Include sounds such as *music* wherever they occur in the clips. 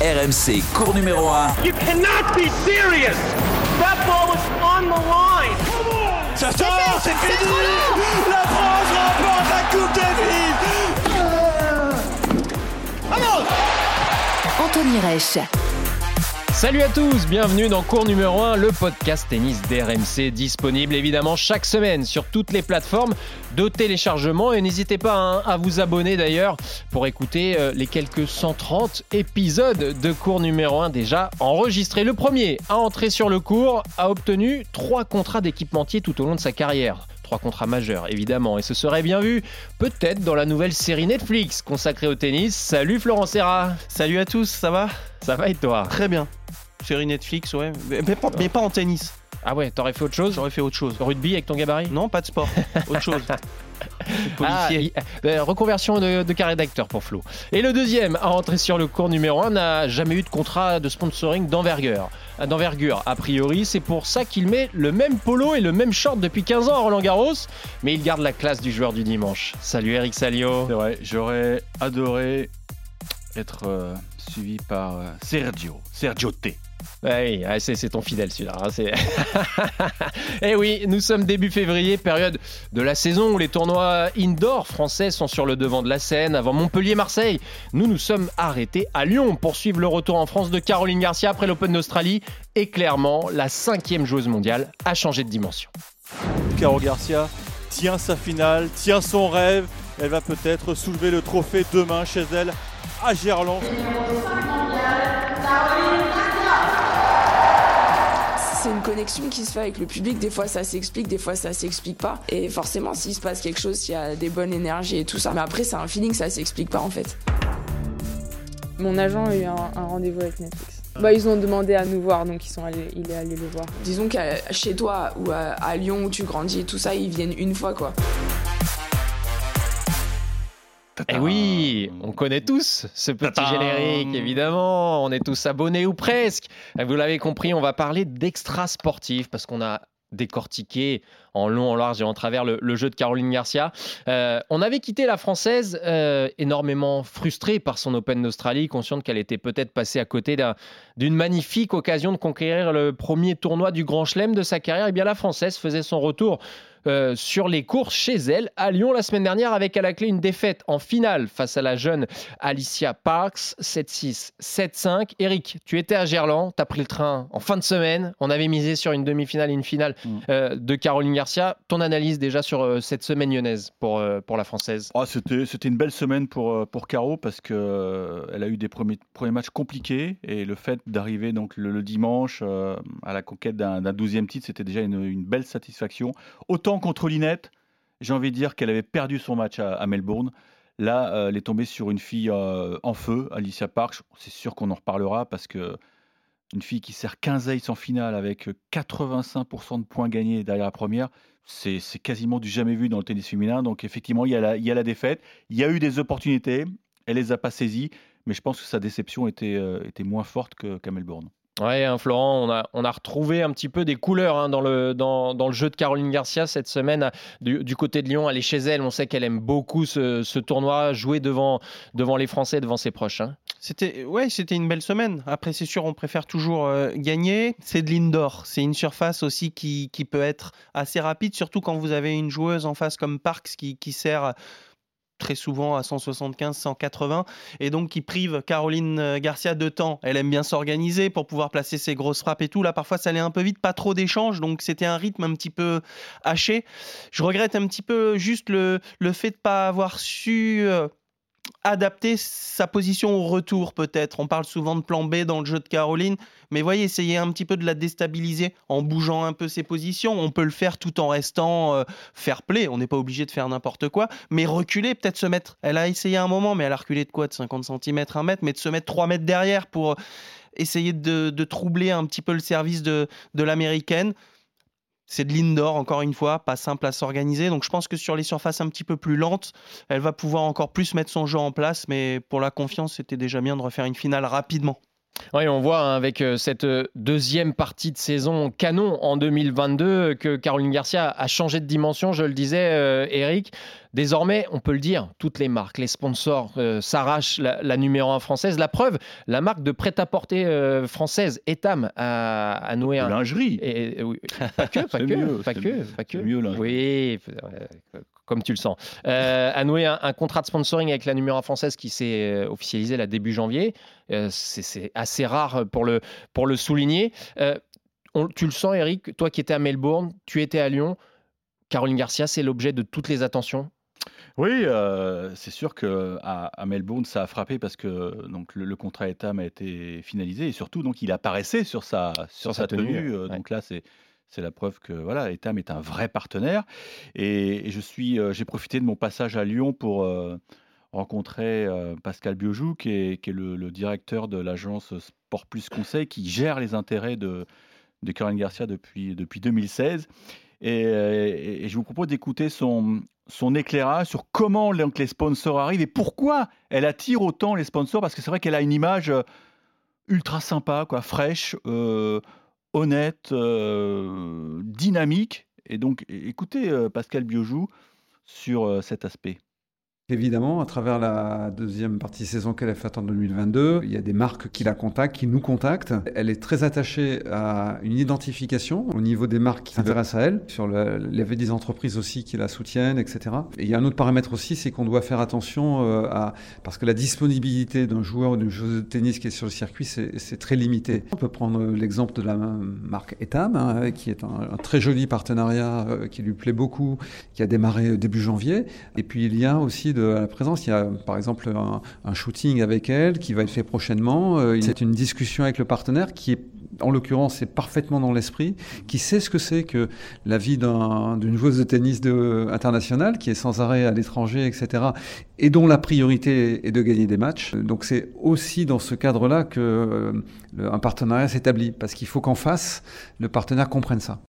RMC, cours numéro 1. You cannot be serious. That ball was on the line. Ça sort, c'est fini La France remporte la Coupe Davis Vamos Anthony Reich. Salut à tous, bienvenue dans cours numéro 1, le podcast tennis d'RMC disponible évidemment chaque semaine sur toutes les plateformes de téléchargement et n'hésitez pas hein, à vous abonner d'ailleurs pour écouter euh, les quelques 130 épisodes de cours numéro 1 déjà enregistrés. Le premier à entrer sur le cours a obtenu trois contrats d'équipementier tout au long de sa carrière. Trois contrats majeurs, évidemment, et ce serait bien vu, peut-être dans la nouvelle série Netflix consacrée au tennis. Salut Florent Serra Salut à tous, ça va? Ça va et toi? Très bien. Série Netflix, ouais. Mais, pas, mais pas en tennis. Ah ouais, t'aurais fait autre chose? J'aurais fait autre chose. Rugby avec ton gabarit? Non, pas de sport. *laughs* autre chose. *laughs* Ah, euh, reconversion de, de carré d'acteur pour Flo. Et le deuxième à entrer sur le cours numéro 1 n'a jamais eu de contrat de sponsoring d'envergure. D'envergure, a priori, c'est pour ça qu'il met le même polo et le même short depuis 15 ans à Roland Garros, mais il garde la classe du joueur du dimanche. Salut Eric Salio. C'est vrai, j'aurais adoré être euh, suivi par euh, Sergio, Sergio T. Oui, c'est ton fidèle celui-là. Hein, *laughs* eh oui, nous sommes début février, période de la saison où les tournois indoor français sont sur le devant de la scène. Avant Montpellier-Marseille, nous nous sommes arrêtés à Lyon pour suivre le retour en France de Caroline Garcia après l'Open d'Australie. Et clairement, la cinquième joueuse mondiale a changé de dimension. Caro Garcia tient sa finale, tient son rêve. Elle va peut-être soulever le trophée demain chez elle à Gerland. Connexion qui se fait avec le public. Des fois, ça s'explique, des fois, ça s'explique pas. Et forcément, s'il se passe quelque chose, s'il y a des bonnes énergies et tout ça. Mais après, c'est un feeling, ça s'explique pas en fait. Mon agent a eu un, rendez-vous avec Netflix. Bah, ils ont demandé à nous voir, donc ils sont allés, il est allé le voir. Disons que chez toi ou à, à Lyon où tu grandis et tout ça, ils viennent une fois quoi. Et eh oui, on connaît tous ce petit générique, évidemment. On est tous abonnés ou presque. Vous l'avez compris, on va parler d'extra sportif parce qu'on a décortiqué en long, en large et en travers le, jeu de Caroline Garcia. Euh, on avait quitté la Française euh, énormément frustrée par son Open d'Australie, consciente qu'elle était peut-être passée à côté d'une magnifique occasion de conquérir le premier tournoi du Grand Chelem de sa carrière. Et eh bien la Française faisait son retour euh, sur les courses chez elle à Lyon la semaine dernière avec à la clé une défaite en finale face à la jeune Alicia Parks 7-6, 7-5. Eric, tu étais à Gerland, tu as pris le train en fin de semaine. On avait misé sur une demi-finale et une finale mm. euh, de Caroline Garcia. Ton analyse déjà sur euh, cette semaine lyonnaise pour, pour la française? Oh, C'était une belle semaine pour, pour Caro parce qu'elle a eu des premiers, premiers matchs compliqués et le fait d'arriver donc le, dimanche à la conquête d'un 12e titre, c'était déjà une, belle satisfaction. Autant contre Linette, j'ai envie de dire qu'elle avait perdu son match à, Melbourne. Là, euh, elle est tombée sur une fille euh, en feu, Alicia Parks. C'est sûr qu'on en reparlera parce que une fille qui sert 15 aces en finale avec 85% de points gagnés derrière la première, c'est quasiment du jamais vu dans le tennis féminin. Donc effectivement, il y, a la, il défaite. Il y a eu des opportunités. Elle les a pas saisies. Mais je pense que sa déception était, était moins forte qu'à Melbourne. Ouais, hein, Florent, on a, on a retrouvé un petit peu des couleurs hein, dans, le, dans, dans, le jeu de Caroline Garcia cette semaine du, côté de Lyon. Elle est chez elle, on sait qu'elle aime beaucoup ce, ce, tournoi, jouer devant, devant les Français, devant ses proches. Hein. C'était ouais, c'était une belle semaine. Après, c'est sûr, on préfère toujours euh, gagner. C'est de l'indoor, c'est une surface aussi qui, qui, peut être assez rapide, surtout quand vous avez une joueuse en face comme Parks qui, qui sert très souvent à 175, 180, et donc qui prive Caroline euh, Garcia de temps. Elle aime bien s'organiser pour pouvoir placer ses grosses frappes et tout. Là, parfois, ça allait un peu vite, pas trop d'échanges, donc c'était un rythme un petit peu haché. Je regrette un petit peu juste le, le fait de ne pas avoir su... Euh, adapter sa position au retour peut-être. On parle souvent de plan B dans le jeu de Caroline, mais voyez, essayer un petit peu de la déstabiliser en bougeant un peu ses positions. On peut le faire tout en restant euh, fair play. On n'est pas obligé de faire n'importe quoi, mais reculer, peut-être se mettre. Elle a essayé un moment, mais elle a reculé de quoi? De 50 cm, 1 mètre, mais de se mettre 3 mètres derrière pour essayer de, troubler un petit peu le service de, de l'américaine. C'est de l'indoor, encore une fois, pas simple à s'organiser. Donc je pense que sur les surfaces un petit peu plus lentes, elle va pouvoir encore plus mettre son jeu en place. Mais pour la confiance, c'était déjà bien de refaire une finale rapidement. Oui, on voit hein, avec euh, cette euh, deuxième partie de saison canon en 2022 que Caroline Garcia a changé de dimension, je le disais, euh, Eric Désormais, on peut le dire, toutes les marques, les sponsors euh, s'arrachent la, numéro 1 française. La preuve, la marque de prêt-à-porter euh, française, Etam, a, noué un. Lingerie. Et, *laughs* pas que, pas que, pas que, pas que. mieux, Oui, comme tu le sens. A noué un, contrat de sponsoring avec la numéro 1 française qui s'est officialisé là début janvier. C'est assez rare pour le, pour le souligner. tu le sens, Eric, toi qui étais à Melbourne, tu étais à Lyon. Caroline Garcia, c'est l'objet de toutes les attentions? Oui, euh, c'est sûr que à, Melbourne, ça a frappé parce que donc le, contrat Etam a été finalisé et surtout donc il apparaissait sur sa sur, sa, tenue. Euh, donc là, c'est c'est la preuve que voilà, Etam est un vrai partenaire. Et, je suis, euh, j'ai profité de mon passage à Lyon pour rencontrer Pascal Biojou, qui est, le, directeur de l'agence Sport Plus Conseil, qui gère les intérêts de, de Garcia depuis, depuis 2016. Et, je vous propose d'écouter son, éclairage sur comment les sponsors arrivent et pourquoi elle attire autant les sponsors, parce que c'est vrai qu'elle a une image euh, ultra sympa, quoi, fraîche, euh, honnête, euh, dynamique. Et donc, écoutez Pascal Biojou sur cet aspect. Évidemment, à travers la deuxième partie de saison qu'elle a faite en 2022, il y a des marques qui la contactent, qui nous contactent. Elle est très attachée à une identification au niveau des marques qui s'intéressent à elle. Sur le, des entreprises aussi qui la soutiennent, etc. Et il y a un autre paramètre aussi, c'est qu'on doit faire attention euh, à parce que la disponibilité d'un joueur ou d'une joueuse de tennis qui est sur le circuit, c'est très limité. On peut prendre l'exemple de la marque Etam, hein, qui est un, un, très joli partenariat euh, qui lui plaît beaucoup, qui a démarré début janvier. Et puis il y a aussi de la présence. Il y a par exemple un, shooting avec elle qui va être fait prochainement. Euh, c'est une discussion avec le partenaire qui est en l'occurrence, c'est parfaitement dans l'esprit, qui sait ce que c'est que la vie d'une joueuse de tennis de, internationale, qui est sans arrêt à l'étranger, etc., et dont la priorité est de gagner des matchs. Donc c'est aussi dans ce cadre-là que euh, un partenariat s'établit, parce qu'il faut qu'en face, le partenaire comprenne ça.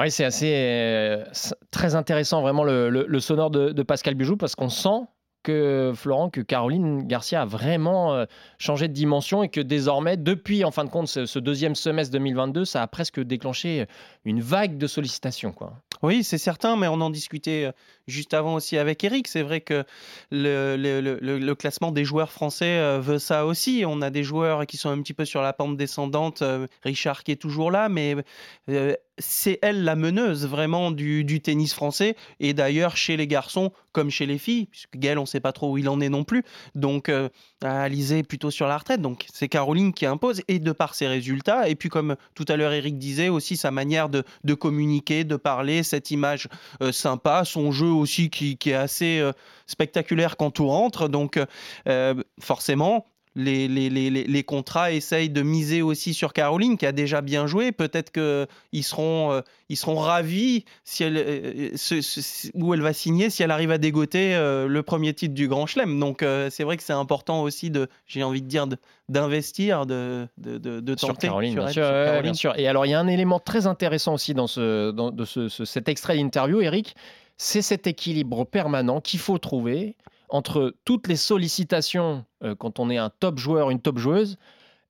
Oui, c'est assez euh, très intéressant vraiment le, sonore de, Pascal Bijou parce qu'on sent que Florent, que Caroline Garcia a vraiment euh, changé de dimension et que désormais, depuis en fin de compte ce, deuxième semestre 2022, ça a presque déclenché une vague de sollicitations. Quoi. Oui, c'est certain, mais on en discutait euh, juste avant aussi avec Eric. C'est vrai que le, classement des joueurs français euh, veut ça aussi. On a des joueurs qui sont un petit peu sur la pente descendante. Richard qui est toujours là, mais c'est elle la meneuse vraiment du, tennis français. Et d'ailleurs, chez les garçons comme chez les filles, puisque Gaël, on ne sait pas trop où il en est non plus. Donc, euh, Alizé plutôt sur la retraite. Donc, c'est Caroline qui impose. Et de par ses résultats, et puis comme tout à l'heure Eric disait, aussi sa manière de, communiquer, de parler, cette image euh, sympa, son jeu aussi qui, qui est assez euh, spectaculaire quand tout rentre. Donc, euh, forcément, les, les, les, les, contrats essayent de miser aussi sur Caroline, qui a déjà bien joué. Peut-être qu'ils seront, euh, ils seront ravis si elle, euh, où elle va signer si elle arrive à dégoter euh, le premier titre du Grand Chelem. Donc c'est vrai que c'est important aussi, de, j'ai envie de dire, d'investir, de, de, de, sur Caroline, bien, sûr, bien, sûr, Et alors, il y a un élément très intéressant aussi dans, ce, dans de ce, cet extrait d'interview, Eric. C'est cet équilibre permanent qu'il faut trouver entre toutes les sollicitations euh, quand on est un top joueur, une top joueuse,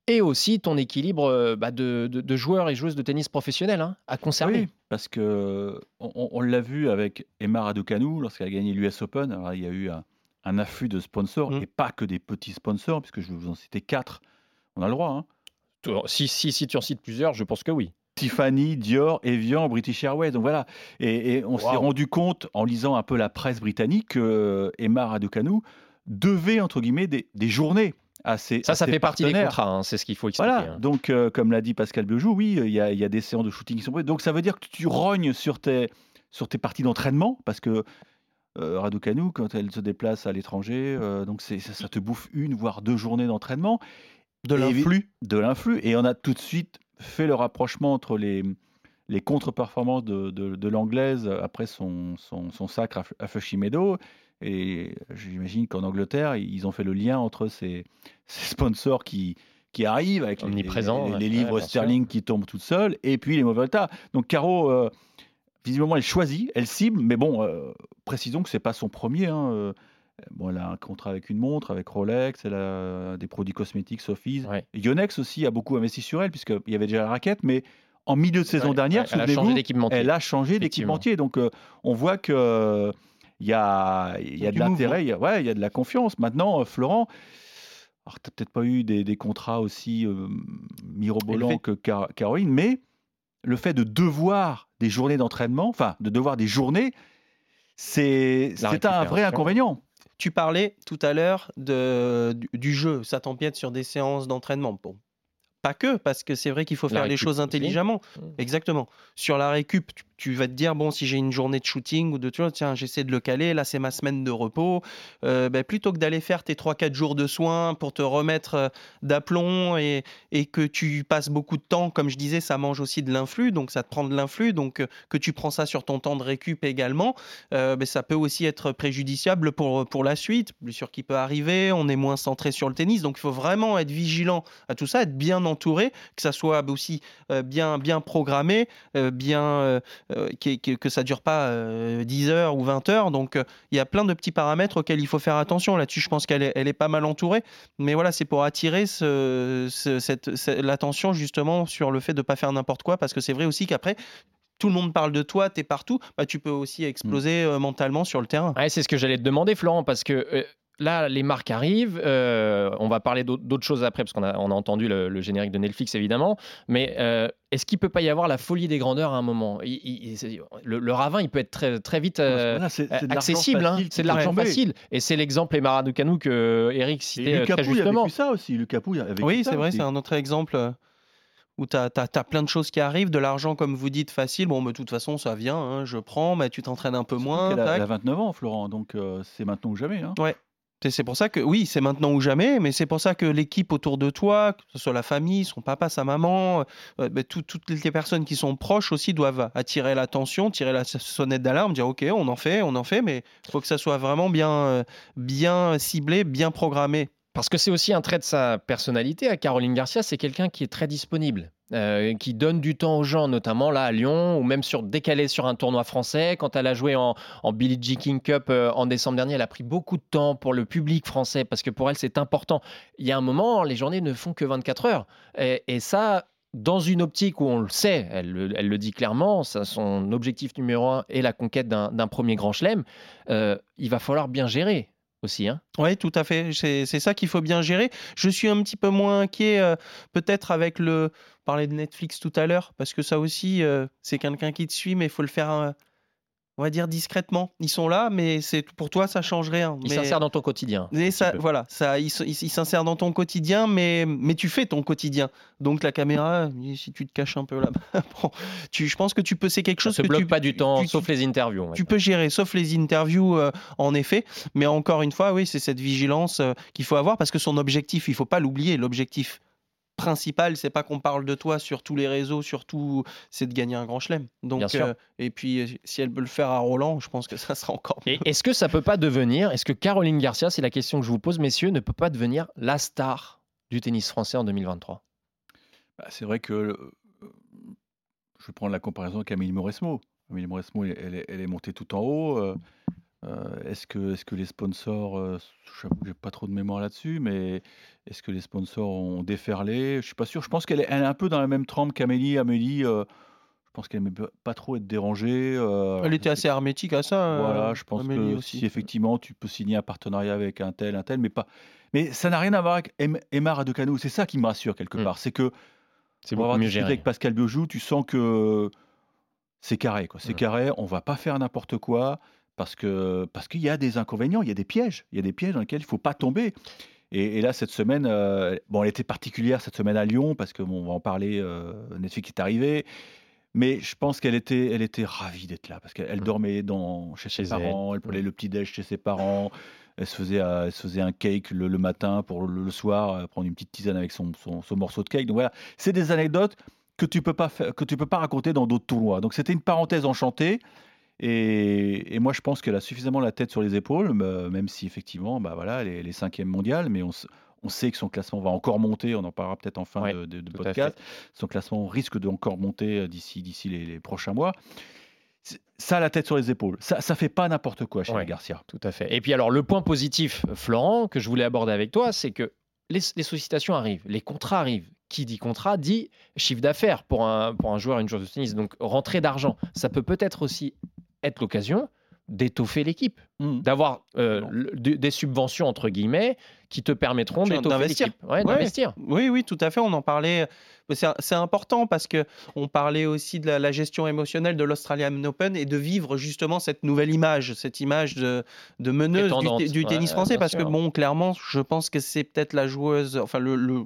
et aussi ton équilibre euh, bah, de, de, joueurs et joueuses de tennis professionnels hein, à conserver. Oui, parce que on, l'a vu avec Emma Raducanu lorsqu'elle a gagné l'US Open. il y a eu un, afflux de sponsors mm. et pas que des petits sponsors, puisque je vais vous en citer quatre. On a le droit. Hein. Si, si, si tu en cites plusieurs, je pense que oui. Tiffany, Dior, Evian, British Airways. Donc voilà. Et, on s'est rendu compte, en lisant un peu la presse britannique, que euh, Emma Raducanu devait, entre guillemets, des, journées à ses Ça, ça fait partie des contrats, hein, c'est ce qu'il faut expliquer. Voilà, hein. donc euh, comme l'a dit Pascal Biojou, oui, il y, a, des séances de shooting qui sont prises. Donc ça veut dire que tu rognes sur tes, sur tes parties d'entraînement, parce que euh, Raducanu, quand elle se déplace à l'étranger, donc ça, ça, te bouffe une, voire deux journées d'entraînement. De l'influx. De l'influx. Et on a tout de suite fait le rapprochement entre les, les contre-performances de, de, l'anglaise après son, son, son, sacre à, Fushimedo. Et j'imagine qu'en Angleterre, ils ont fait le lien entre ces, ces sponsors qui, qui arrivent avec les, les, livres sterling qui tombent toutes seules et puis les mauvais résultats. Donc Caro, euh, visiblement, elle choisit, elle cible, mais bon, euh, précisons que c'est pas son premier. Hein, euh, Bon, elle a un contrat avec une montre, avec Rolex, elle a des produits cosmétiques, Sophie. Yonex aussi a beaucoup investi sur elle, puisqu'il y avait déjà la raquette, mais en milieu de saison dernière, elle a changé d'équipementier. Elle a changé d'équipementier. Donc, euh, on voit que. il y a, il y a de l'intérêt, il y a, ouais, il y a de la confiance. Maintenant, euh, Florent, alors tu n'as peut-être pas eu des, des contrats aussi euh, mirobolants que Car- Caroline, mais le fait de devoir des journées d'entraînement, enfin de devoir des journées, c'est un vrai inconvénient. Tu parlais tout à l'heure du, du jeu, ça t'empiète sur des séances d'entraînement. Pas que, parce que c'est vrai qu'il faut faire les choses intelligemment. Mm. Exactement. Sur la récup, tu, tu vas te dire, bon, si j'ai une journée de shooting ou de, tu vois, tiens, j'essaie de le caler, là c'est ma semaine de repos, euh, ben, plutôt que d'aller faire tes 3-4 jours de soins pour te remettre euh, d'aplomb et, et que tu passes beaucoup de temps, comme je disais, ça mange aussi de l'influx, donc ça te prend de l'influx, donc euh, que tu prends ça sur ton temps de récup également, euh, ben, ça peut aussi être préjudiciable pour, pour la suite, blessure qui peut arriver, on est moins centré sur le tennis, donc il faut vraiment être vigilant à tout ça, être bien entouré, que ça soit aussi euh, bien, bien programmé, euh, bien, euh, qui- qui- que ça dure pas euh, 10 heures ou 20 heures, donc il y a plein de petits paramètres auxquels il faut faire attention, là-dessus je pense qu'elle est, elle est pas mal entourée, mais voilà, c'est pour attirer ce- ce- cette, cette- l'attention justement sur le fait de ne pas faire n'importe quoi, parce que c'est vrai aussi qu'après, tout le monde parle de toi, tu es partout, bah, tu peux aussi exploser euh, mentalement sur le terrain. Ouais, c'est ce que j'allais te demander, Florent, parce que euh, là, les marques arrivent. euh, on va parler d'aut- d'autres choses après, parce qu'on a, on a entendu le, le générique de Netflix, évidemment. Mais euh, est-ce qu'il peut pas y avoir la folie des grandeurs à un moment? Il- il- c'est- le, le ravin, il peut être très, très vite euh, Voilà, c'est- c'est de l'argent accessible. hein. facile qui C'est de peut l'argent tomber. facile. Et c'est l'exemple Emma Raducanu que Eric citait euh, Lucas très Pouille justement. vécu ça aussi. Lucas Pouille a vécu Oui, c'est vrai, aussi. c'est un autre exemple euh, où tu as, plein de choses qui arrivent, de l'argent, comme vous dites, facile. Bon, mais de toute façon, ça vient, hein, je prends, mais tu t'entraînes un peu moins. qu'elle a, elle a 29 ans, Florent, donc euh, c'est maintenant ou jamais. hein. Ouais. C'est- pour ça que, oui, c'est maintenant ou jamais, mais c'est pour ça que l'équipe autour de toi, que ce soit la famille, son papa, sa maman, euh, ben, tout- toutes les personnes qui sont proches aussi doivent attirer l'attention, tirer la sonnette d'alarme, dire OK, on en fait, on en fait, mais il faut que ça soit vraiment bien, euh, bien ciblé, bien programmé. Parce que c'est aussi un trait de sa personnalité à Caroline Garcia, c'est quelqu'un qui est très disponible, euh, qui donne du temps aux gens, notamment là à Lyon, ou même sur, est sur un tournoi français. Quand elle a joué en, en Billie Jean King Cup euh, en décembre dernier, elle a pris beaucoup de temps pour le public français, parce que pour elle c'est important. Il y a un moment, les journées ne font que 24 heures. Et, ça, dans une optique où on le sait, elle, le- dit clairement, son objectif numéro un est la conquête d'un d'un premier grand chelem, euh, il va falloir bien gérer Hein. Oui, tout à fait. C'est ça qu'il faut bien gérer. Je suis un petit peu moins inquiet, euh, peut-être avec le. parlait de Netflix tout à l'heure, parce que ça aussi, euh, c'est quelqu'un qui te suit, mais il faut le faire, euh, on va dire, discrètement. Ils sont là, mais c'est pour toi, ça change rien. Il Mais- s'insère dans ton quotidien. mais ça, voilà, ça, il, s- il s- il s'insère dans ton quotidien, mais, mais tu fais ton quotidien. Donc la caméra, si tu te caches un peu là, *laughs* bon, tu, je pense que tu peux, c'est quelque Ça chose se que bloque tu, pas du temps, tu- sauf les interviews. tu peux gérer, sauf les interviews, euh, en effet. Mais encore une fois, oui, c'est cette vigilance euh, qu'il faut avoir parce que son objectif, il faut pas l'oublier. L'objectif principal, c'est pas qu'on parle de toi sur tous les réseaux, surtout, c'est de gagner un grand chelem. Donc, euh, et puis, euh, si elle peut le faire à Roland, je pense que ça sera encore mieux. Est-ce que ça peut pas devenir, est-ce que Caroline Garcia, c'est la question que je vous pose, messieurs, ne peut pas devenir la star du tennis français en 2023 Bah, c'est vrai que euh, je vais prendre la comparaison avec Amélie Mauresmo. Amélie Mauresmo, elle, elle est- elle est montée tout en haut. Euh, est-ce que, est que les sponsors, euh, j'avoue que j'ai pas trop de mémoire là-dessus, mais est-ce que les sponsors ont déferlé? Je suis pas sûr. Je pense qu'elle est, elle est un peu dans la même trempe qu'Amélie. Amélie, euh, je pense qu'elle aime pas trop être dérangée. euh, Elle était assez hermétique à ça. Voilà, euh, je pense Amélie que aussi. si effectivement tu peux signer un partenariat avec un tel, un tel, mais pas. Mais ça n'a rien à voir avec Em- Emma Raducanu. C'est ça qui me rassure quelque Mm. part. C'est que C'est pour avoir mieux géré. avec Pascal Biojou, tu sens que c'est carré. quoi. C'est carré. On va pas faire n'importe quoi parce que parce qu'il y a des inconvénients, il y a des pièges. Il y a des pièges dans lesquels il faut pas tomber. Et, et là, cette semaine, euh, bon, elle était particulière cette semaine à Lyon parce que bon, on va en parler. euh, Netflix est arrivé. Mais je pense qu'elle était, elle était ravie d'être là parce qu'elle elle Mm. dormait dans, chez, ses parents, elle prenait Mm. le petit déj chez ses parents, elle se faisait, euh, elle se faisait un cake le, le matin pour le, le soir, euh, prendre une petite tisane avec son, son, son morceau de cake. Donc voilà, c'est des anecdotes que tu peux pas faire, que tu peux pas raconter dans d'autres tournois. Donc c'était une parenthèse enchantée. Et, et moi, je pense qu'elle a suffisamment la tête sur les épaules, euh, même si effectivement, bah voilà, elle est, cinquième mondiale, mais on, sait que son classement va encore monter. On en parlera peut-être en fin Ouais, de, podcast. Son classement risque de encore monter euh, d'ici d'ici les, les prochains mois. Ça la tête sur les épaules. Ça, ça fait pas n'importe quoi chez Ouais. Garcia. Tout à fait. Et puis alors, le point positif, Florent, que je voulais aborder avec toi, c'est que les, les sollicitations arrivent, les contrats arrivent. Qui dit contrat dit chiffre d'affaires pour un, pour un joueur, une joueuse de tennis. Donc rentrée d'argent. Ça peut peut-être aussi être l'occasion d'étoffer l'équipe, Mmh. d'avoir euh, le- des subventions entre guillemets qui te permettront d'investir. Ouais, Ouais. Oui, oui, tout à fait. On en parlait. C'est important parce que on parlait aussi de la, la gestion émotionnelle de l'Australian Open et de vivre justement cette nouvelle image, cette image de, de meneuse du, tennis Ouais, français. Parce que bon, clairement, je pense que c'est peut-être la joueuse, enfin le, le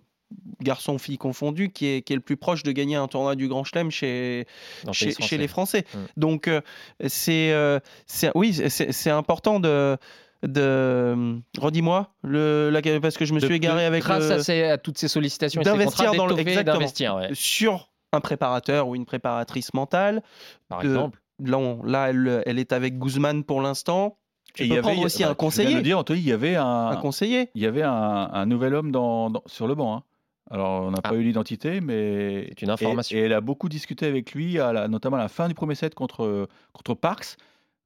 garçon-fille confondu, qui est, qui est le plus proche de gagner un tournoi du Grand Chelem chez, chez, les Français. Mm. Donc, euh, c'est, euh, c'est- oui, c'est c'est important de. de redis-moi le la- parce que je me De- suis égaré de- avec grâce le- à, ces- à toutes ces sollicitations et ces d'investir dans le- exactement. d'investir, ouais, sur un préparateur ou une préparatrice mentale. par de- exemple. Là, on- là, elle, elle est avec Guzman pour l'instant. Tu Et il peux y avait aussi bah, un tu viens de conseiller. dire, Anthony, il y avait un, Un conseiller. il y avait un, un nouvel homme dans, dans- sur le banc. hein. Alors, on n'a Ah. pas eu l'identité, mais. C'est une information. et elle a beaucoup discuté avec lui, à la- notamment à la fin du premier set contre, contre Parks.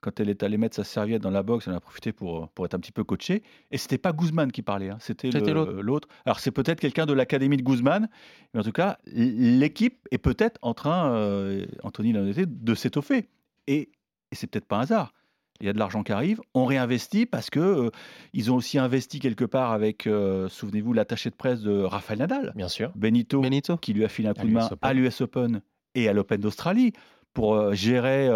Quand elle est allée mettre sa serviette dans la boxe, elle en a profité pour, pour être un petit peu coachée. Et c'était pas Guzman qui parlait, hein, c'était l'autre. Alors c'est peut-être quelqu'un de l'académie de Guzman, mais en tout cas, l'équipe est peut-être en train, euh, Anthony l'a noté, de s'étoffer. Et, et c'est peut-être pas un hasard. Il y a de l'argent qui arrive, on réinvestit parce que euh, ils ont aussi investi quelque part avec, euh, souvenez-vous, l'attaché de presse de Rafael Nadal, Bien sûr. Benito, Benito. qui lui a filé un À coup de main à l'US Open et à l'Open d'Australie pour euh, gérer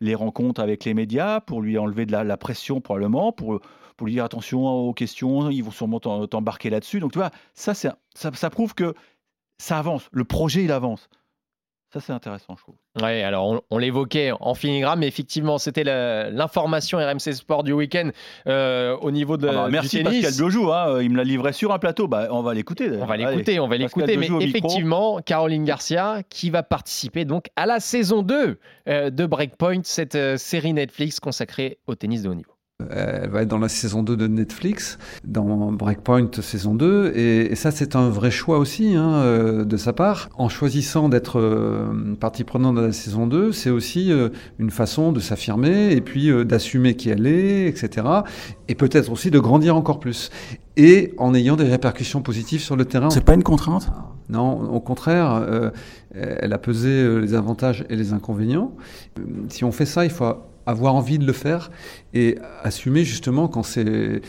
les rencontres avec les médias, pour lui enlever de la, la pression probablement, pour, pour lui dire attention aux questions, ils vont sûrement t'embarquer là-dessus. Donc tu vois, ça, ça, ça prouve que ça avance, le projet il avance. Ça c'est intéressant je trouve. Ouais, alors on, on l'évoquait en filigrane, mais effectivement, c'était l'information RMC Sport du week-end euh, au niveau de, Ah bah, du merci tennis. Pascal Biojou, hein, il me l'a livré sur un plateau, bah, on va l'écouter. On va l'écouter, on va l'écouter, mais micro. effectivement, Caroline Garcia qui va participer donc à la saison 2 euh, de Breakpoint, cette euh, série Netflix consacrée au tennis de haut niveau. Elle va être dans la saison 2 de Netflix, dans Breakpoint saison 2. Et, et ça, c'est un vrai choix aussi hein, euh, de sa part. En choisissant d'être euh, partie prenante de la saison 2, c'est aussi euh, une façon de s'affirmer et puis euh, d'assumer qui elle est, etc. Et peut-être aussi de grandir encore plus. Et en ayant des répercussions positives sur le terrain. pas une contrainte? Non, au contraire, elle a pesé les avantages et les inconvénients. Si on fait ça, il faut avoir envie de le faire et assumer justement quand c'est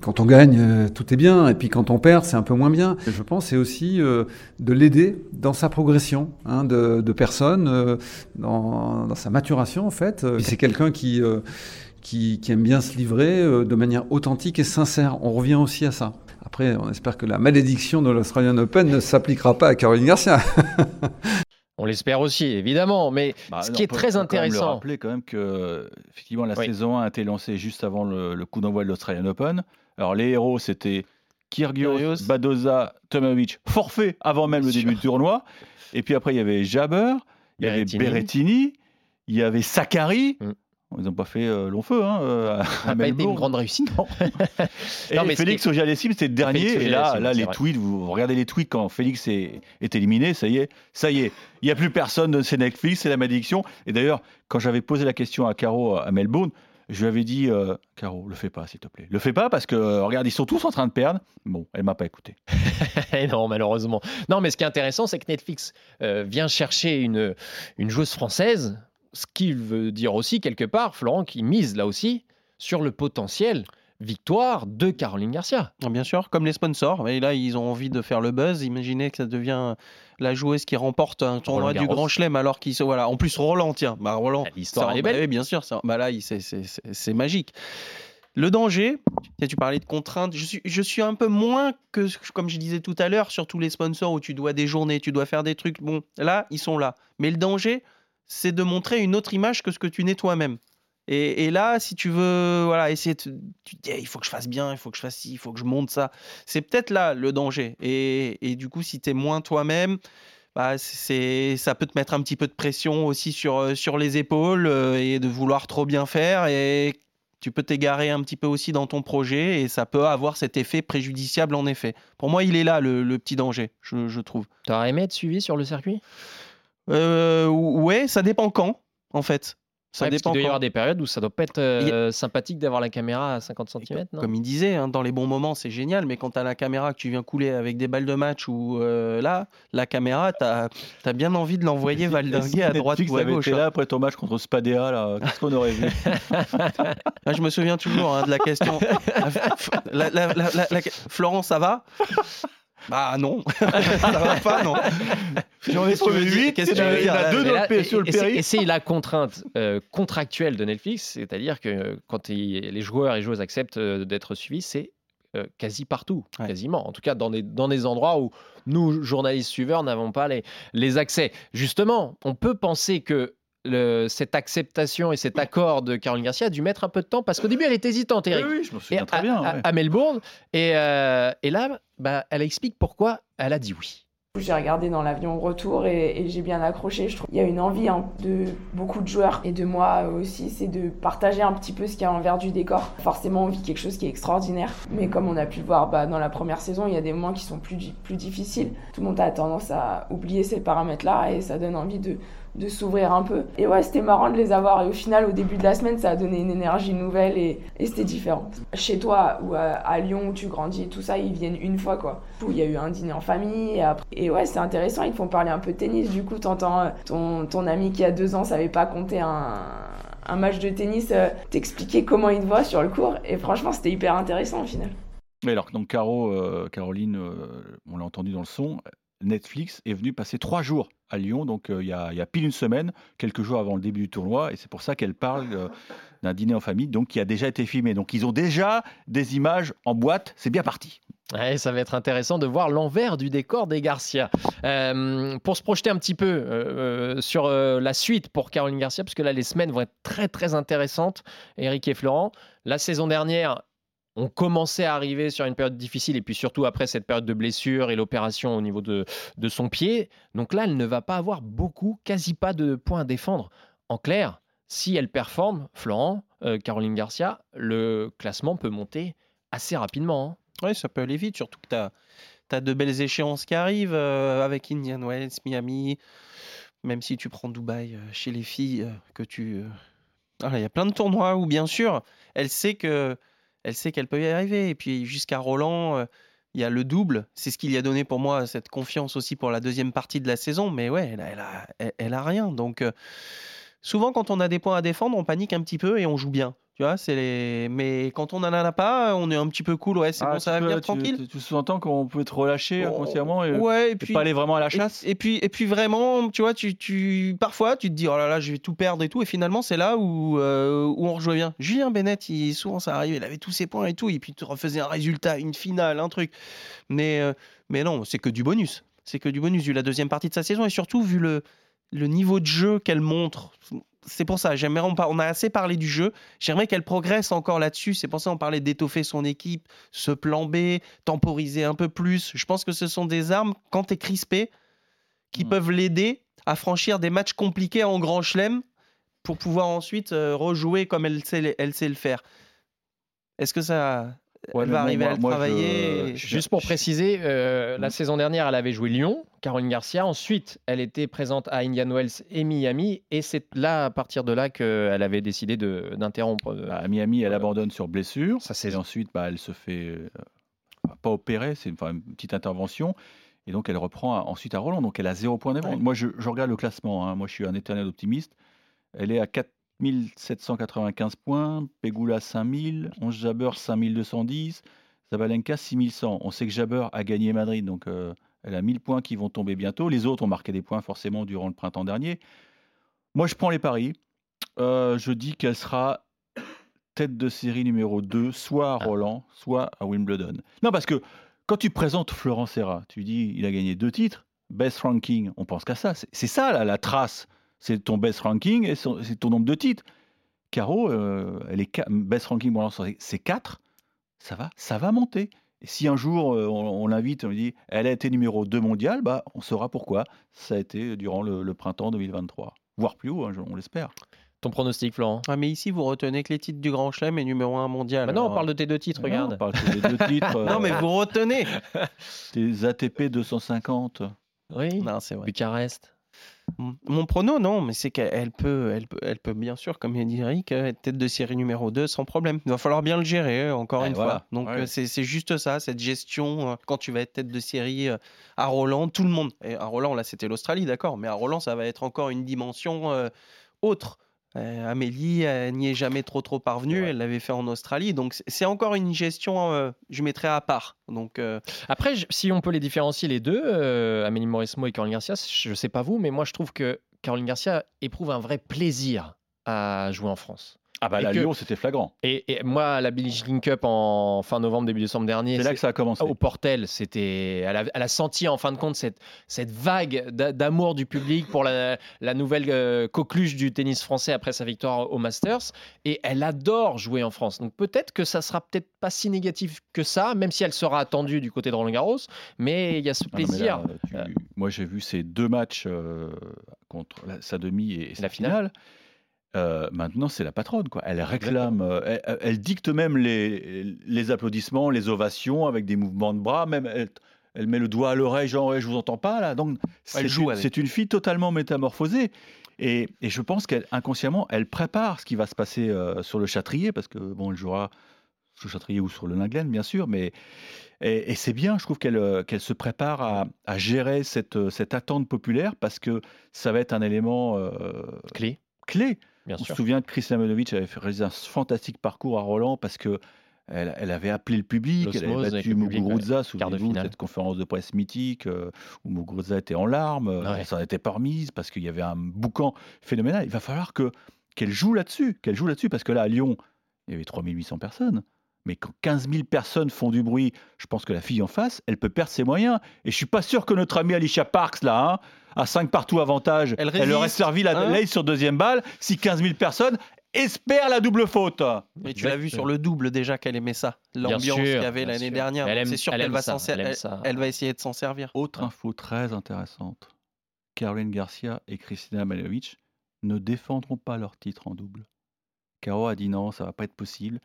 quand on gagne, euh, tout est bien, et puis quand on perd, c'est un peu moins bien. Je pense c'est aussi euh, de l'aider dans sa progression hein, de, personne, euh, dans, sa maturation en fait. C'est quelqu'un qui, qui, qui aime bien se livrer de manière authentique et sincère. On revient aussi à ça. Après, on espère que la malédiction de l'Australian Open ne s'appliquera pas à Caroline Garcia. *laughs* On l'espère aussi, évidemment, mais Bah, ce qui est très faut quand même le intéressant, rappeler quand même que effectivement la Oui. saison 1 a été lancée juste avant le, le coup d'envoi de l'Australian Open. Alors les héros c'était Kyrgios, Kyrgios. Badoza, Tomovic, forfait avant même le début sûr. du tournoi. Et puis après il y avait Jabber, il y avait Berrettini, il y avait Sakari. Mm. Ils n'ont pas fait euh, long feu hein, euh, ça n'a pas été une grande réussite. non. *laughs* Et Non, mais Félix Auger-Aliassime, c'était le dernier. Félix Et là, là c'est les vrai. tweets, vous regardez les tweets quand Félix est, est éliminé, ça y est, ça y est. Il n'y a plus personne de c'est Netflix, c'est la malédiction. Et d'ailleurs, quand j'avais posé la question à Caro à Melbourne, je lui avais dit, euh, Caro, le fais pas, s'il te plaît. Le fais pas parce que, euh, regarde, ils sont tous en train de perdre. Bon, elle m'a pas écouté. *laughs* Eh non, malheureusement. Non, mais ce qui est intéressant, c'est que Netflix euh, vient chercher une, une joueuse française, ce qui veut dire aussi, quelque part, Florent, qui mise là aussi sur le potentiel victoire de Caroline Garcia. Ah, Bien sûr, comme les sponsors. Et là, ils ont envie de faire le buzz. Imaginez que ça devient la joueuse qui remporte un tournoi du. Grand Chelem alors qu'ils sont. Voilà. En plus, Roland, tiens. Bah, Roland. Ah, L'histoire, est bah belle. oui, bien sûr. ça- bah là, c'est- magique. Le danger, tu- tu parlais de contraintes, je suis, je suis un peu moins que, comme je disais tout à l'heure, sur tous les sponsors où tu dois des journées, tu dois faire des trucs. Bon, là, ils sont là. Mais le danger, c'est de montrer une autre image que ce que tu n'es toi-même. Et, là, si tu veux voilà, essayer de. Tu te dis, Eh, il faut que je fasse bien, il faut que je fasse ci, il faut que je monte ça. C'est peut-être là le danger. Et, et du coup, si tu es moins toi-même, bah, ça peut te mettre un petit peu de pression aussi sur, euh, sur les épaules euh, et de vouloir trop bien faire. Et tu peux t'égarer un petit peu aussi dans ton projet et ça peut avoir cet effet préjudiciable en effet. Pour moi, il est là le, le petit danger, je, je trouve. T'aurais aimé être suivi sur le circuit? Euh, ouais, ça dépend quand, en fait. Ça Ouais, parce dépend. qu'il doit y avoir des périodes où ça doit pas être euh, sympathique d'avoir la caméra à 50 cm, non? Comme il disait, hein, dans les bons moments, c'est génial, mais quand tu as la caméra que tu viens couler avec des balles de match ou euh, là, la caméra, tu as, bien envie de l'envoyer *laughs* valdinguer à droite ou à avait gauche. été hein. là après ton match contre Spadea, là, qu'est-ce qu'on aurait vu? *laughs* Ah, je me souviens toujours hein, de la question. *laughs* La- la- la- la- la- Florent, ça va? Bah non, *laughs* ça va pas, non. J'en ai trouvé dire huit, Qu'est-ce que il y en a- deux dans le sur le et- et c'est- périph'. Et c'est la contrainte euh, contractuelle de Netflix, c'est-à-dire que quand il- les joueurs et joueuses acceptent euh, d'être suivis, c'est euh, quasi partout, Ouais. quasiment. En tout cas, dans des, dans des endroits où nous, journalistes suiveurs, n'avons pas les, les accès. Justement, on peut penser que le- cette acceptation et cet accord de Caroline Garcia a dû mettre un peu de temps parce qu'au début, elle était hésitante, Oui, Eric. oui, je me Et souviens à, très bien. à- ouais. à Melbourne. Et, euh, et là, bah, elle explique pourquoi elle a dit oui. J'ai regardé dans l'avion retour et, et j'ai bien accroché. Je trouve il y a une envie hein, de beaucoup de joueurs et de moi aussi, c'est de partager un petit peu ce qu'il y a envers du décor. Forcément, on vit quelque chose qui est extraordinaire, mais comme on a pu le voir bah, dans la première saison, il y a des moments qui sont plus, plus difficiles. Tout le monde a tendance à oublier ces paramètres-là et ça donne envie de, de s'ouvrir un peu. Et ouais, c'était marrant de les avoir et au final, au début de la semaine, ça a donné une énergie nouvelle et, c'était différent. Chez toi ou à, Lyon où tu grandis tout ça, ils viennent une fois quoi. Où Il y a eu un dîner en famille et après. Et ouais, c'est intéressant, ils te font parler un peu de tennis. Du coup, t'entends euh, ton, ton ami qui a deux ans savait pas compter un, match de tennis euh, t'expliquer comment il te voit sur le cours. Et franchement, c'était hyper intéressant au final. Mais alors, donc Caro, euh, Caroline, on l'a entendu dans le son, Netflix est venu passer trois jours à Lyon, donc euh, il y, a, pile une semaine, quelques jours avant le début du tournoi, et c'est pour ça qu'elle parle euh, d'un dîner en famille, donc qui a déjà été filmé. Donc ils ont déjà des images en boîte, c'est bien parti. Ouais, ça va être intéressant de voir l'envers du décor des Garcia. Euh, pour se projeter un petit peu sur la suite pour Caroline Garcia, parce que là, les semaines vont être très, très intéressantes, Eric et Florent. La saison dernière, on commençait à arriver sur une période difficile, et puis surtout après cette période de blessure et l'opération au niveau de, son pied. Donc là, elle ne va pas avoir beaucoup, quasi pas de points à défendre. En clair, si elle performe, Florent, euh, Caroline Garcia, le classement peut monter assez rapidement. hein. Oui, ça peut aller vite, surtout que tu as, de belles échéances qui arrivent euh, avec Indian Wells, Miami, même si tu prends Dubaï euh, chez les filles, que tu... Il y a plein de tournois où, bien sûr, elle sait que elle sait qu'elle peut y arriver. Et puis jusqu'à Roland, euh, il y a le double. C'est ce qui lui a donné pour moi cette confiance aussi pour la deuxième partie de la saison. Mais ouais, elle a rien. Donc euh, souvent, quand on a des points à défendre, on panique un petit peu et on joue bien. Tu vois, c'est les... Mais quand on n'en a pas, on est un petit peu cool. Ouais, c'est Ah, bon, ça va peux- venir tu- tranquille. Tu, tu sous-entends qu'on peut être relâché Oh, inconsciemment et, ouais, et et puis pas aller vraiment à la et- chasse Et, puis et puis vraiment, tu vois, tu, tu parfois tu te dis oh là là, je vais tout perdre et tout, et finalement c'est là où euh, où on rejoint bien. Julien Bennett, il, souvent ça arrive, il avait tous ses points et tout, et puis tu refaisais un résultat, une finale, un truc. Mais euh, mais non, c'est que du bonus. C'est que du bonus vu la deuxième partie de sa saison et surtout vu le le niveau de jeu qu'elle montre. C'est pour ça, j'aimerais, on, on a assez parlé du jeu, j'aimerais qu'elle progresse encore là-dessus. C'est pour ça qu'on parlait d'étoffer son équipe, ce plan B, temporiser un peu plus. Je pense que ce sont des armes, quand tu es crispé, qui Mm. peuvent l'aider à franchir des matchs compliqués en grand chelem pour pouvoir ensuite euh, rejouer comme elle sait, elle sait le faire. Est-ce que ça. Ouais, elle va arriver moi- à le je- travailler et- Juste pour préciser, euh, la Mhm. saison dernière, elle avait joué Lyon, Caroline Garcia. Ensuite, elle était présente à Indian Wells et Miami. Et c'est là, à partir de là, qu'elle avait décidé d'interrompre. euh, À Miami, elle abandonne sur blessure. Sa Et ensuite, bah, elle se fait euh, pas opérer, c'est une, enfin, une petite intervention. Et donc, elle reprend à- ensuite à Roland. Donc, elle a zéro point d'avance. Ouais. Moi, je, je regarde le classement. hein. Moi, je suis un éternel optimiste. Elle est à 4795 points. Pegula, 5000. 11 Jabber, 5210. Zabalenka, 6100. On sait que Jabber a gagné Madrid. Donc, euh, elle a 1000 points qui vont tomber bientôt. Les autres ont marqué des points forcément durant le printemps dernier. Moi, je prends les paris. Euh, je dis qu'elle sera tête de série numéro 2, soit à Ah. Roland, soit à Wimbledon. Non, parce que quand tu présentes Florent Serra, tu dis il a gagné deux titres, best ranking, on pense qu'à ça. C'est ça la trace. C'est ton best ranking et c'est ton nombre de titres. Caro, euh, elle est best ranking pour l'instant, c'est- c'est 4. Ça va, ça va monter. Et si un jour euh, on, on l'invite, on lui dit elle a été numéro 2 mondial, bah, on saura pourquoi. Ça a été durant le, le printemps 2023. Voire plus haut, hein, on l'espère. Ton pronostic, Florent? Ah, mais ici, vous retenez que les titres du Grand Chelem et numéro 1 mondial. Maintenant, on alors. parle de tes deux titres, Non, regarde. on parle que des deux titres. *laughs* Non, mais euh, vous retenez. Des ATP 250. Oui. Non, c'est vrai. Bucarest. Mon prono, non, mais c'est qu'elle peut, elle peut, elle peut bien sûr, comme il dit Eric, euh, être tête de série numéro 2 sans problème. Il va falloir bien le gérer, euh, encore une voilà. fois. Donc Ouais. euh, c'est juste ça, cette gestion. Quand tu vas être tête de série à Roland, tout le monde. Et à Roland, là, c'était l'Australie, d'accord, mais à Roland, ça va être encore une dimension euh, autre. Euh, Amélie elle n'y est jamais trop trop parvenue, elle l'avait fait en Australie, donc c'est- encore une gestion, euh, je mettrais à part. Donc euh, Après, je- si on peut les différencier les deux, Amélie Mauresmo et Caroline Garcia, je ne sais pas vous, mais moi je trouve que Caroline Garcia éprouve un vrai plaisir à jouer en France. Ah bah Et que- Lyon, c'était flagrant. Et, et moi, la Billie Jean Cup en fin novembre, début décembre dernier, C'est là que ça a commencé. au Portel, c'était, elle a, elle a senti en fin de compte cette, cette vague d'a- d'amour du public pour la, la nouvelle euh, coqueluche du tennis français après sa victoire au Masters, et elle adore jouer en France. Donc peut-être que ça sera peut-être pas si négatif que ça, même si elle sera attendue du côté de Roland Garros, mais il y a ce Ah non, plaisir. là, tu- Moi, j'ai vu ces deux matchs euh, contre la- sa demi et, sa La finale. finale. Euh, maintenant, c'est la patronne. Quoi. Elle réclame, euh, elle, elle dicte même les, les applaudissements, les ovations avec des mouvements de bras. Même elle, elle met le doigt à l'oreille, genre, je vous entends pas là. Donc, c'est une, fille totalement métamorphosée. Et, et je pense qu'inconsciemment, elle prépare ce qui va se passer euh, sur le Châtrier, parce que bon, elle jouera sur le Châtrier ou sur le Linglen, bien sûr, mais et, et c'est bien, je trouve qu'elle qu'elle se prépare à, à gérer cette, cette attente populaire parce que ça va être un élément Clé, clé. Bien On se souvient que Chris Lamanovic avait fait réaliser un fantastique parcours à Roland parce que elle, elle avait appelé le public, elle avait battu Muguruza, de souvenez-vous, finale. cette conférence de presse mythique euh, où Muguruza était en larmes, euh, Ouais. elle s'en était pas remise parce qu'il y avait un boucan phénoménal. Il va falloir que qu'elle joue là-dessus, qu'elle joue là-dessus parce que là à Lyon, il y avait 3800 personnes. Mais quand 15 000 personnes font du bruit, je pense que la fille en face, elle peut perdre ses moyens. Et je suis pas sûr que notre amie Alicia Parks, là, hein, à 5 partout avantage, Elle elle, aurait servi la hein. sur deuxième balle si 15 000 personnes espèrent la double faute. Mais tu l'as vu sur le double déjà qu'elle aimait ça, l'ambiance qu'il y avait l'année dernière. Elle Donc aime- C'est sûr elle qu'elle va elle va essayer de s'en servir. Autre info très intéressante. Caroline Garcia et Kristina Malovic ne défendront pas leur titre en double. Caro a dit non, ça va pas être possible.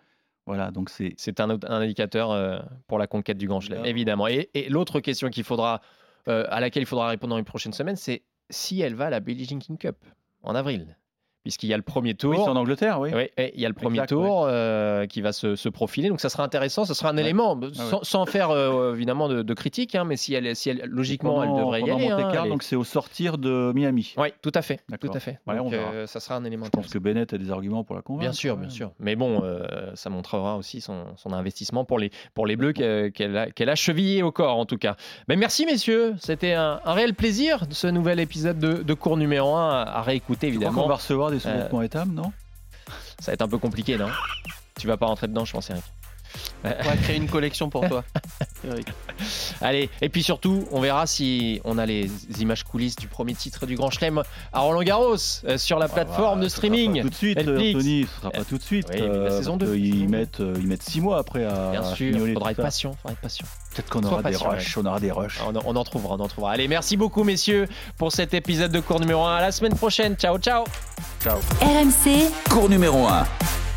Voilà, donc c'est C'est un, indicateur euh, pour la conquête du Grand Chelem, Évidemment. évidemment. Et, et l'autre question qu'il faudra, euh, à laquelle il faudra répondre dans les prochaines semaines, c'est si elle va à la Billie Jean King Cup en avril. Puisqu'il y a le premier tour. oui, en Angleterre, oui. Oui, il y a le premier Exact, tour euh, qui va se, se profiler, donc ça sera intéressant, ce sera un Ouais. élément, Ah ouais. sans, faire euh, évidemment de, de critique, hein, mais si elle, si elle, logiquement, elle devrait y aller. hein, Monte-Carlo, elle est- donc c'est au sortir de Miami. Oui, tout à fait, tout à fait. Ouais, on verra. euh, ça sera un élément Je pense que Bennett a des arguments pour la convaincre. Bien sûr, bien sûr. Mais bon, euh, ça montrera aussi son, son investissement pour les, pour les Bleus qu'elle a, qu'elle a chevillé au corps, en tout cas. Mais merci, messieurs. C'était un, un réel plaisir, ce nouvel épisode de, de cours numéro 1 à, réécouter, crois évidemment. qu'on va recevoir des Euh, non? Ça va être un peu compliqué, non? Tu vas pas rentrer dedans, je pense, Eric. *laughs* On va créer une collection pour toi. *laughs* Eric. Allez, et puis surtout, on verra si on a les images coulisses du premier titre du Grand Chelem à Roland Garros euh, sur la plateforme Ah, de ce sera pas streaming. Tout de suite, Netflix. Anthony, ce sera pas tout de suite. Oui, mais la euh, saison parce deux, que saison Ils deux. mettent, euh, ils mettent six mois après à. Bien sûr, fignoler faudra être patient, faudra être patient. Peut-être qu'on aura des rushs. On aura des rushs. On, on en trouvera, on en trouvera. Allez, merci beaucoup, messieurs, pour cet épisode de cours numéro 1. À la semaine prochaine. Ciao, ciao. Ciao. RMC Cours numéro 1.